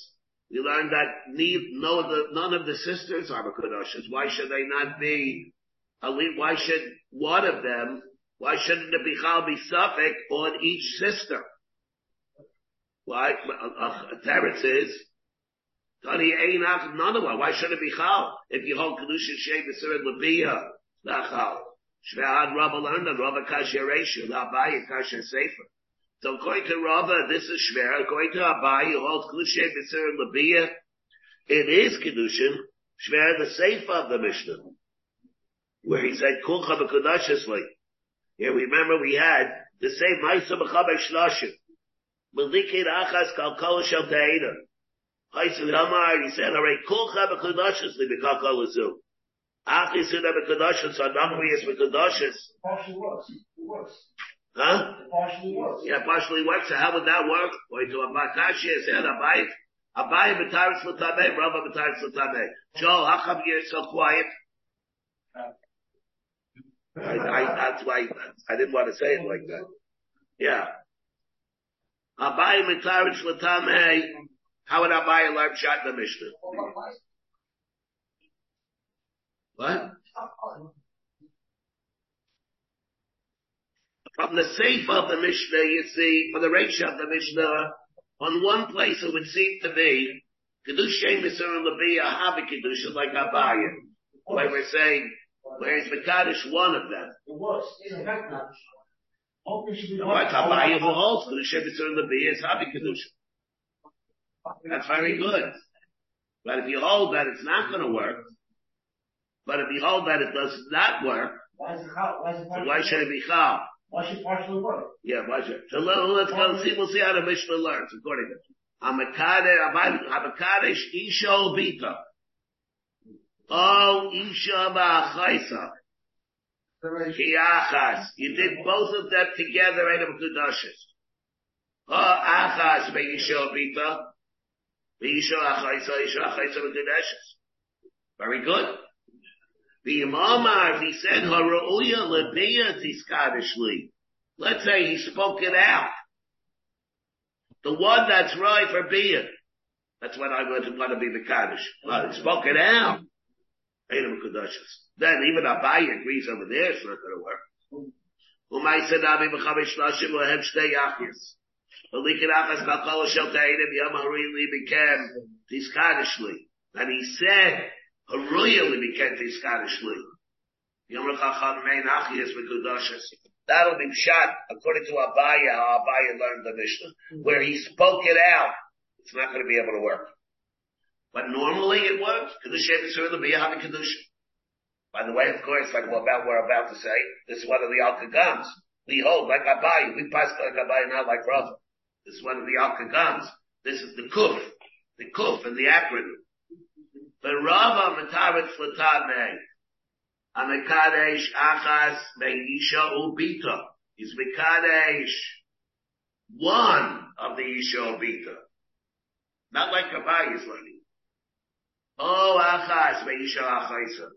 S2: We learned that no, the, none of the sisters are Mikudashes. Why should they not be, why should one of them, why shouldn't the Bichal be safek on each sister? Why? Teretz is, Tani of them. Why should it be Chal? If you hold Kedusha Shem, Besir and Labiyah, not Chal. Shve'ad Rabba learned that Rabba Kasher Reshu, Abaya Kasher Sefer. So according to Rabba, this is Shver. According to who holds Kedusha Shem, Besir and Labiyah, it is Kedushin, Shver the Sefer of the Mishnah. Where he said, Kulcha B'Kedashesli. Here remember we had the same Maisa B'Chaber Shlashim. Melikin achas kalkol shel te'eda. Chaysin Amar, he said, Hooray, kulcha b'kedashis li b'kalkol azu. Achi sida b'kedashis, anachri is b'kedashis.
S3: Partially works. It works.
S2: Huh?
S3: Partially works.
S2: Yeah, partially works. So how would that work? Going to Abakashi, said Abai, Abai b'taris l'tameh, Rava b'taris l'tameh. Joel, how come you're so quiet? I, I, that's why I didn't want to say it like that. Yeah. Abai mitarish l'tameh. How would Abai learn shot in the Mishnah? What? From the safe of the Mishnah, you see, from the ratio of the Mishnah, on one place it would seem to be, Kedusha Misur Labiya Havi Kedusha like Abaya. Like we're saying, whereas Mekadosh one of them.
S3: It works. In fact, now. Hopefully it should be
S2: Like Abaya who holds Kedusha Misur Labiya is Havi Kedusha. That's very good. But if you hold that it's not going to work, but if you hold that it does not work,
S3: Why it? Why it
S2: why should it be Chal?
S3: Why should partially work?
S2: Yeah, why should So let, let's go see, we'll see how the Mishnah learns according to Hamakadesh Isha Bita. Oh, Isha Ba'achaisa. Kiachas. You did both of them together in a Kedushes. Oh, Achas Be'isha Bita. Be'isha Achaisa, Isha Achaisa Kedushes. Very good. The Imamar, he said, Hara'uya Lebiya Tiskadishli. Let's say he spoke it out. The one that's right for being. That's what I'm going to be the Kaddish. Well, he spoke it out. Then even Abai agrees over there, it's not going to work. Umay said Abi b'chamesh lashim. And he said, Tiskadishli. Yom Chacham mein achiyas v'kudoshes. That'll be shot according to Abaya, how Abaya learned the Mishnah, where he spoke it out. It's not going to be able to work. But normally it works. Kiddush Yisrael will be a having Kiddush. By the way, of course, like we're about, we're about to say, this is one of the Alkagams. We hold like Abai. We pass like Abai, not like Rav. This is one of the Alkagams. This is the Kuf. The Kuf and the acronym. The Rava Matarit Flatame. Amekadesh Achas Meisha Ubita. He's Mekadesh. One of the Isha Ubita. Not like Abai is learning. Oh, Achas Meisha Achaisa.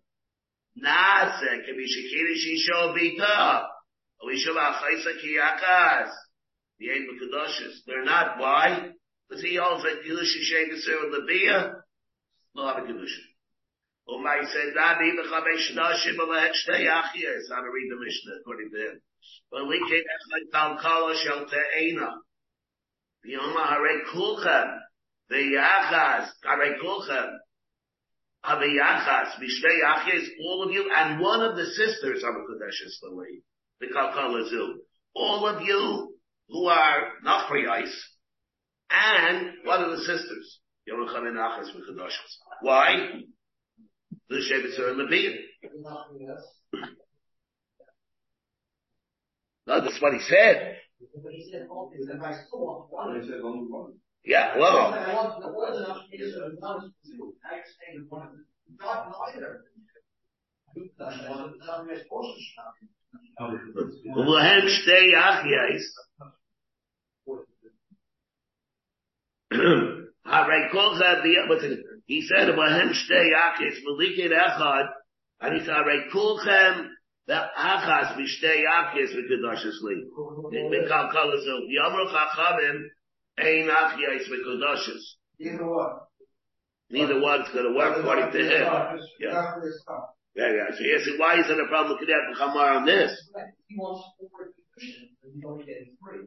S2: Nase, Kemishikirish Isha Ubita. Oisha Achaisa Kiyakas. The Eight. They're not. Why? Because he holds that Kiddush Yishem Yisrael Labiyah. We'll have a Kiddush. Umay said Rabbi b'chamesh nashim b'lehet shtei achiyas. How to read the Mishnah according to him. But we came echad tal kala shel te'ena. V'yoma harei kulchem. V'yachas. Harei kulchem. Hav'yachas. V'shtei achiyas. All of you. And one of the sisters of a Kodesh Lily. The kalkala zil. All of you who are nachriyais. And one of the sisters. Achas v'Chadashas. Why? The Shevetz are in the beard. No, that's what he said. Yeah, well. Ulehem shtei achiyais. [clears throat] [clears throat] [clears throat] Haray kolcha the he said Ulehem shtei achiyais malikin echad and he said Haray kolchem the achas mishtei achiyais v'kedoshes li. Mikal kalazu yamru chachamim ein achiyais v'kedoshes.
S4: Either one.
S2: Neither one's going to work according to him. Yeah. Yeah, yeah. So he said, why is there a problem with Kiryat Chamar on this?
S4: He wants four and you only get three.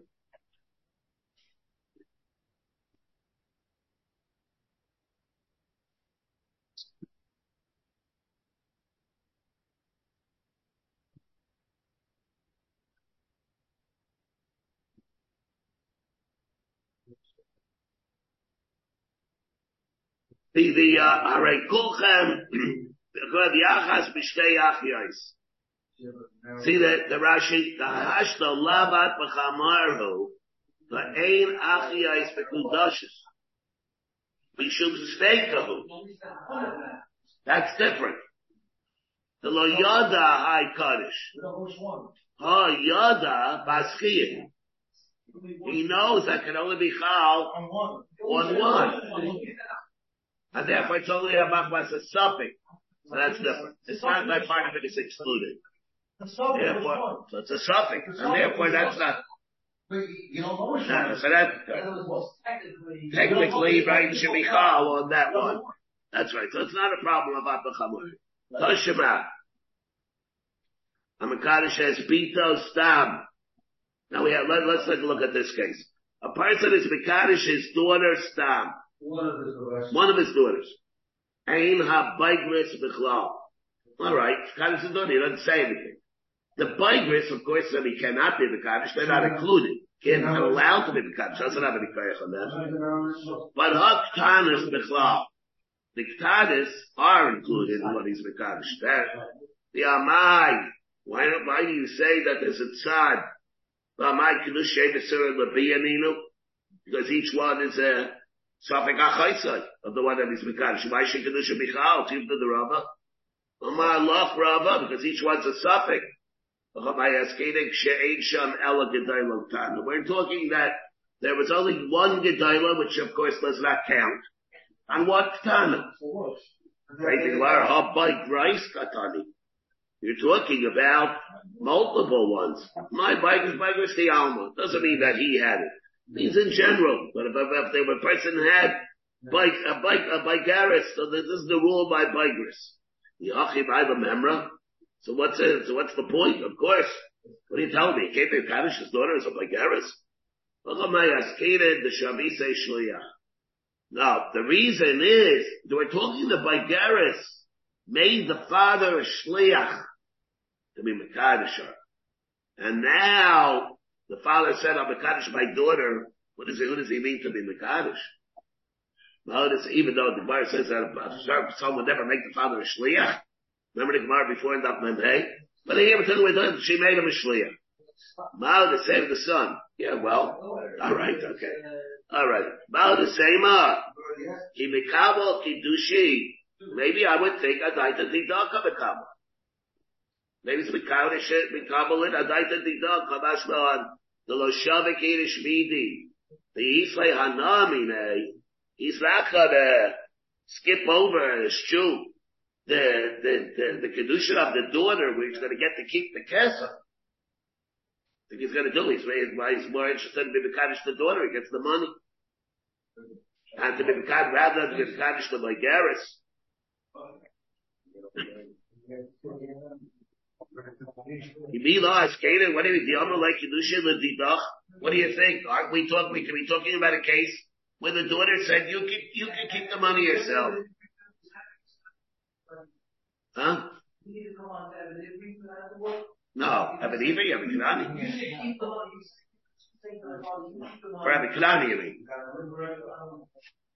S2: The, the, uh, Haray Kulchem, the [clears throat] Achas Mishtei Achiyais. See the, the Rashi, the Hashta Labat B'chamarhu, the Ein Achiyais B'kudashis. Mishum Steikahu. That's different. The Lo Yada Hai Kaddish. Ha Yada Baschiyah. He knows that can only be Chal
S4: On one.
S2: on one. And therefore it's only a machmas a suffix. So that's different. It's not like part of it is excluded.
S4: The
S2: Therefore, so it's a suffix. And therefore that's not,
S4: But you don't know which one.
S2: so that,
S4: technically.
S2: technically, right, should be chal on that one. That's right. So it's not a problem of Abachamur. Toshima. Amakadish says, Bito Stam. Now we have, let, let's take a look at this case. A person is Makadish his daughter Stam.
S4: One of his directions.
S2: One daughters. Ein ha-baigris b'chlal. Alright, Kaddish his daughter, he doesn't say anything. The baigris, of course, he cannot be the Kaddish, they're not included. Not allowed to be the Kaddish, doesn't have any koyach on that. But ha-ktanis b'chlal. The Ktanis are included in what he's the Kaddish. That, the Amai, why, why do you say that there's a tzad? The Amai Kiddush Shevesur Labiyaninu? Because each one is a, Safek achaisai of the one that is mekadosh. Why should kedusha michal? To the Rava. Omar loch Rava because each one's a suffix. We're talking that there was only one gedayla, which of course does not count. And what tana? You're talking about multiple ones. My bike is bike the alma. Doesn't mean that he had it means in general. But if, if, if a person had bike, a bike, a bikeris, so this is the rule by bikeris. Yachi by the memra. So what's it? So what's the point? Of course. What are you telling me? Can't they punish his daughter as a bikeris? The Shamise Shliach. No, the reason is, they were talking to Baigaris, made the father a shliach to be Mekadisher. And now, the father said, I'm Mekadosh my daughter. What does he, mean to be Mekadosh? It's, even though the Gemara says that a son would never make the father a shliach. Remember the Gemara before in Daf Memhei? But he ever took away the she made him a shliach. Mal to save the son. Yeah, well, alright, okay. Alright. Mal the same, uh, He mikabel kiddushi. Maybe I would think adaita didaka mikabel. Maybe it's mikabel it, adaita didaka, mashman, the lo shavik irish midi. The Islay Hanamine, he's not gonna skip over his shoe. The, the, the, the kedusha of the daughter, where he's gonna get to keep the kesser. I think he's gonna do. He's, he's more interested in being Kaddish the daughter, he gets the money. And to be Kaddish, rather than Kaddish the Magaris. What do you, think? Aren't we talking, we can be talking about a case where the daughter said, you can, you can keep the money yourself. Huh? No, Rabbi Ivri, Rabbi Kanani. You mean?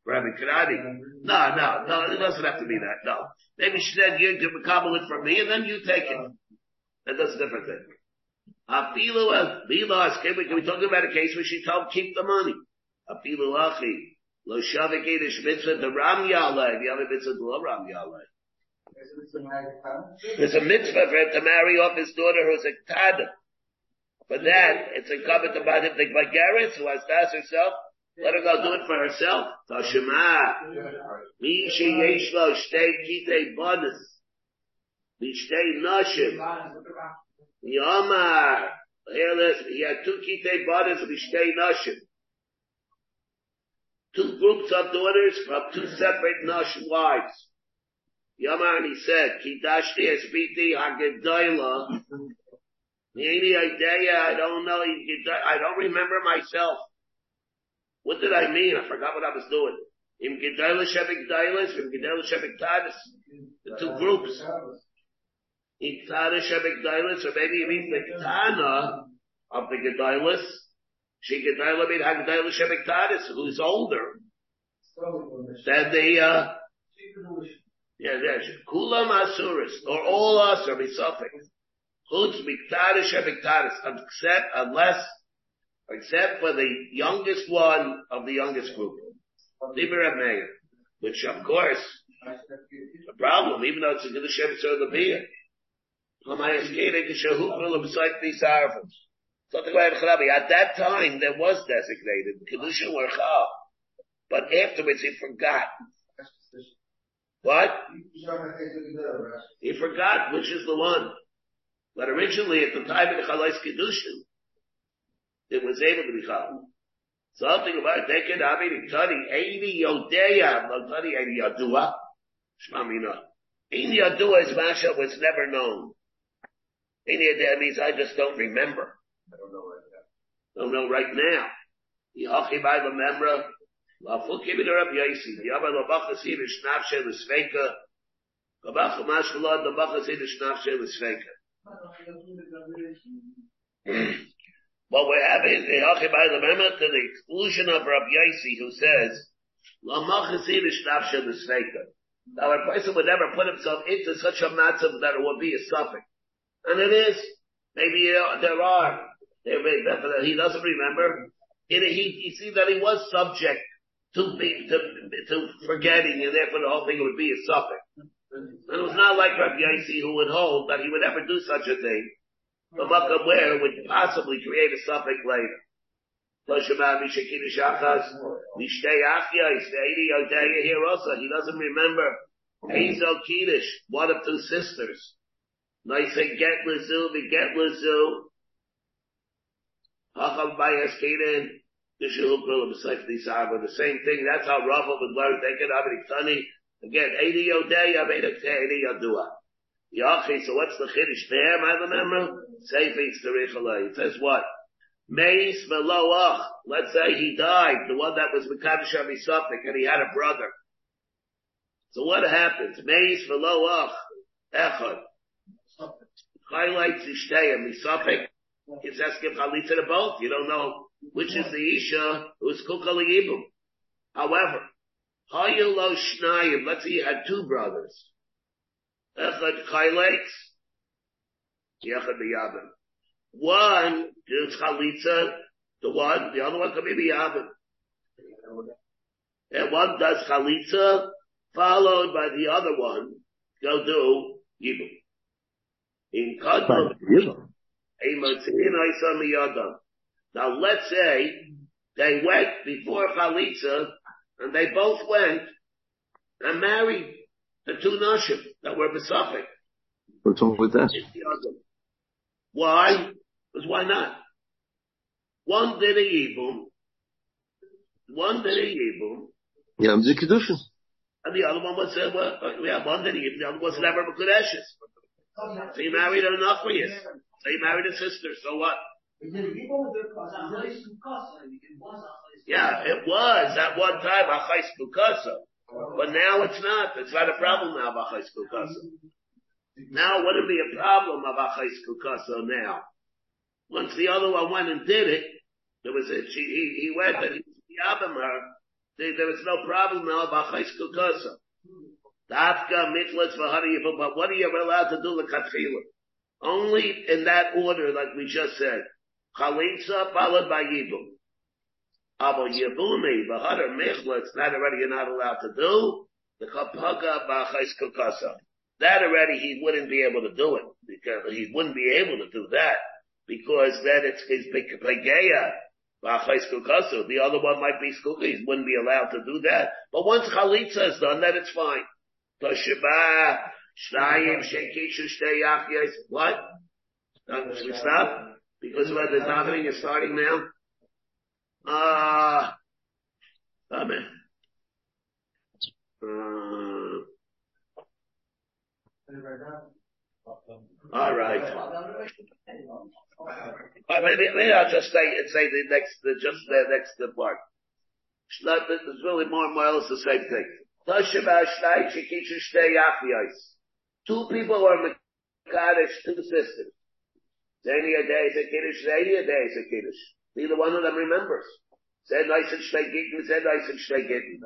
S2: Rabbi Kanani. No, no, no, it doesn't have to be that, no. Maybe she said, you can cobble it from me and then you take it. And that's a different thing. Afilu Milas, can we, can we talk about a case where she told keep the money? Afilu Achi. Lo Shavik Edish Mitzvah the Ram. You have a mitzvah to Ram Yaleh. There's a mitzvah for him to marry off his daughter who's a tada. For that, it's incumbent upon him to by Garrett, who has to ask herself, let her go do it for herself. Tashema. Mi she yesh lo shtei kitei bonus. Mi shtei nashim. Yomar. He had two kitei bonus, mi shtei nashim. Two groups of daughters from two separate nashim wives. Yomar, he said, Kidashti esbiti hagedayla. Any idea? I don't know. I don't remember myself. What did I mean? I forgot what I was doing. Im Gedayla Shevik Dailas, Im Gedayla Shevik Tadas. The two groups. Im Tada or maybe it means the Tana of the Gedaylas. She Gedayla mean Hagdayla Shevik who's older. Than the, uh, yeah, there's Kulam Asuris, or all us are suffix. Chutz Miktarish Miktarish, except, unless, except for the youngest one of the youngest group. Liber Meir, which of course, a problem, even though it's a good Shem Sir the Beer. At that time, there was designated Kedusha Wercha, but afterwards he forgot. What? He forgot which is the one. But originally, at the time of the Chalais Kedushin, it was able to be Chal. Something about taking Abi Tani, Eini Yodeya, Tani Eini Yadua. Shmamina. Eini Yadua is Masha was never known. Yodea means I just don't remember. I don't know right now. Don't know right now. Yachi by the memra, Lafu Kibid Rab Yaisi, Yaba Labach Asid Shnafshe L'Sveika, Labach Mashkalad Labach Asid Shnafshe L'Sveika. What we're having, the Achibai Lamema to the exclusion of Rabbi Yaisi who says, Now a person would never put himself into such a matter that it would be a suffix. And it is. Maybe uh, there are. There he doesn't remember. He, he see that he was subject to to, to forgetting and therefore the whole thing would be a suffix. And it was not like Rabbi Yaisi who would hold that he would ever do such a thing. But where would possibly create a suffix later. Here also, he doesn't remember Hazel Kiddush, one of two sisters. Nice get Lizu, we get Lizu. Hacham Bayas Kedin, the same thing. That's how Rafa would learn. Take it, Abdi Again, Eidi Yodei, Aveda Eidi Yodua. Yachi, so what's the Chiddush there, my remember? Seifetz Terichalei. It says what? Meis Veloach. Let's say he died, the one that was Mekadosh safek, and he had a brother. So what happens? Meis Veloach. Echad. Highlights Ishtayim, Misafik. It's asking Chalitza to both. You don't know which is the Isha who's Kukali Yibum. However, Hayilo Shnayim, let's say you had two brothers. Echad Chaylex. Yechad B'Yavim. One is chalitza, the one, the other one can be the And one does chalitza, followed by the other one, go do yibum. In kadmon, now let's say they went before chalitza, and they both went and married the two nashim that were besafik.
S5: What's wrong with that?
S2: Why? Because why not? One did a Yibum, one did a Yibum.
S5: Yeah, I'm the Kedushin.
S2: And the other one was, uh, well, yeah, one did a Yibum, the other was never Mekudeshes. So he married an Achrius. So he married a sister, so what? Yeah, it was at one time Achais Kukasa. But now it's not. It's not a problem now, Achais Kukasa. Now it wouldn't be a problem of Achais Kukasa now. Once the other one went and did it, there was a, she, he, he went and he yabbed her. There, there was no problem now about Chayskul Kosa. Dafka, Mitlas, Vahari, but what are you allowed to do with Katchila? Only in that order, like we just said. Chalitza followed by Yibum. Abo Yibumi, Bahadar Michletz, that already you're not allowed to do. The Kapaga Bachais Kukasa. That already he wouldn't be able to do it. Because he wouldn't be able to do that because then it's his pegeya. The other one might be skuka. He wouldn't be allowed to do that. But once chalitza is done, then it's fine. Toshiba, shnayim, shekishu, shteyach, What? Uh, should we stop? Because when the davening is starting now? Ah, uh, amen. Uh, all right. Uh, maybe, maybe I'll just say, say the next, the, just the next part. There's really more and more or less the same thing. Two people are Mekadesh, two sisters. Zeni a day is a Kiddush, Zeni a day is a Kiddush. Neither one of them remembers. Said nice and Shtei Gittin, said nice and Shtei Gittin.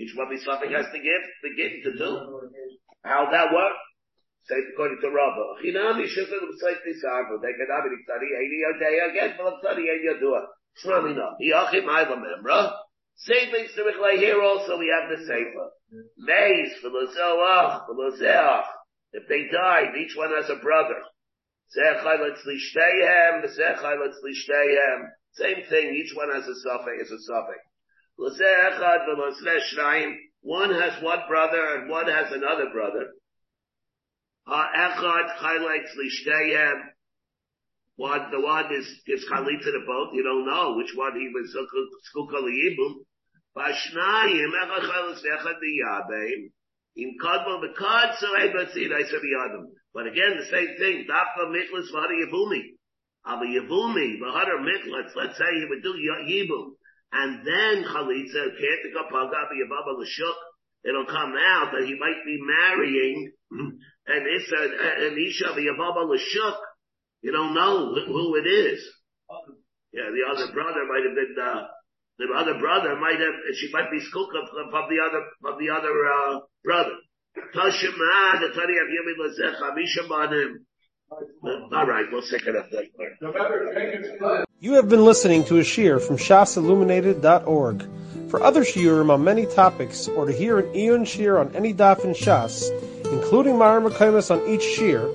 S2: Each one of something has to give, the Gittin to do. How that work? Say according to Rabba. Chinami say this arba. They can have it study eighty a day again, but study eighty a do it. Shramina. Yachim Ayla Memra. Savings to Michlai here also we have the Sefer. For the Zoach, for the Zeach. If they died, each one has a brother. Same thing, each one has a suffix, is a suffix. One has one brother and one has another brother. Echad highlights lishtayem. One, the one is, is chalit to the both. You don't know which one he was uh, skukal yibum. Vashnayim, echad highlights echad diyabim. Im But again, the same thing. Yibumi. Yibumi, let's say he would do yibum. And then chalitza, can't. It'll come out that he might be marrying and it's a, an Isha l'shuk, you don't know who it is. Yeah, the other brother might have been, uh, the other brother might have, she might be skukah from the other, from the other, uh, brother. All right, we'll take it up that
S1: You have been listening to a shiur from shasilluminated.org. For other shiurim on many topics, or to hear an Eon shiur on any daf in Shas, including mareh mekomos on each shiur,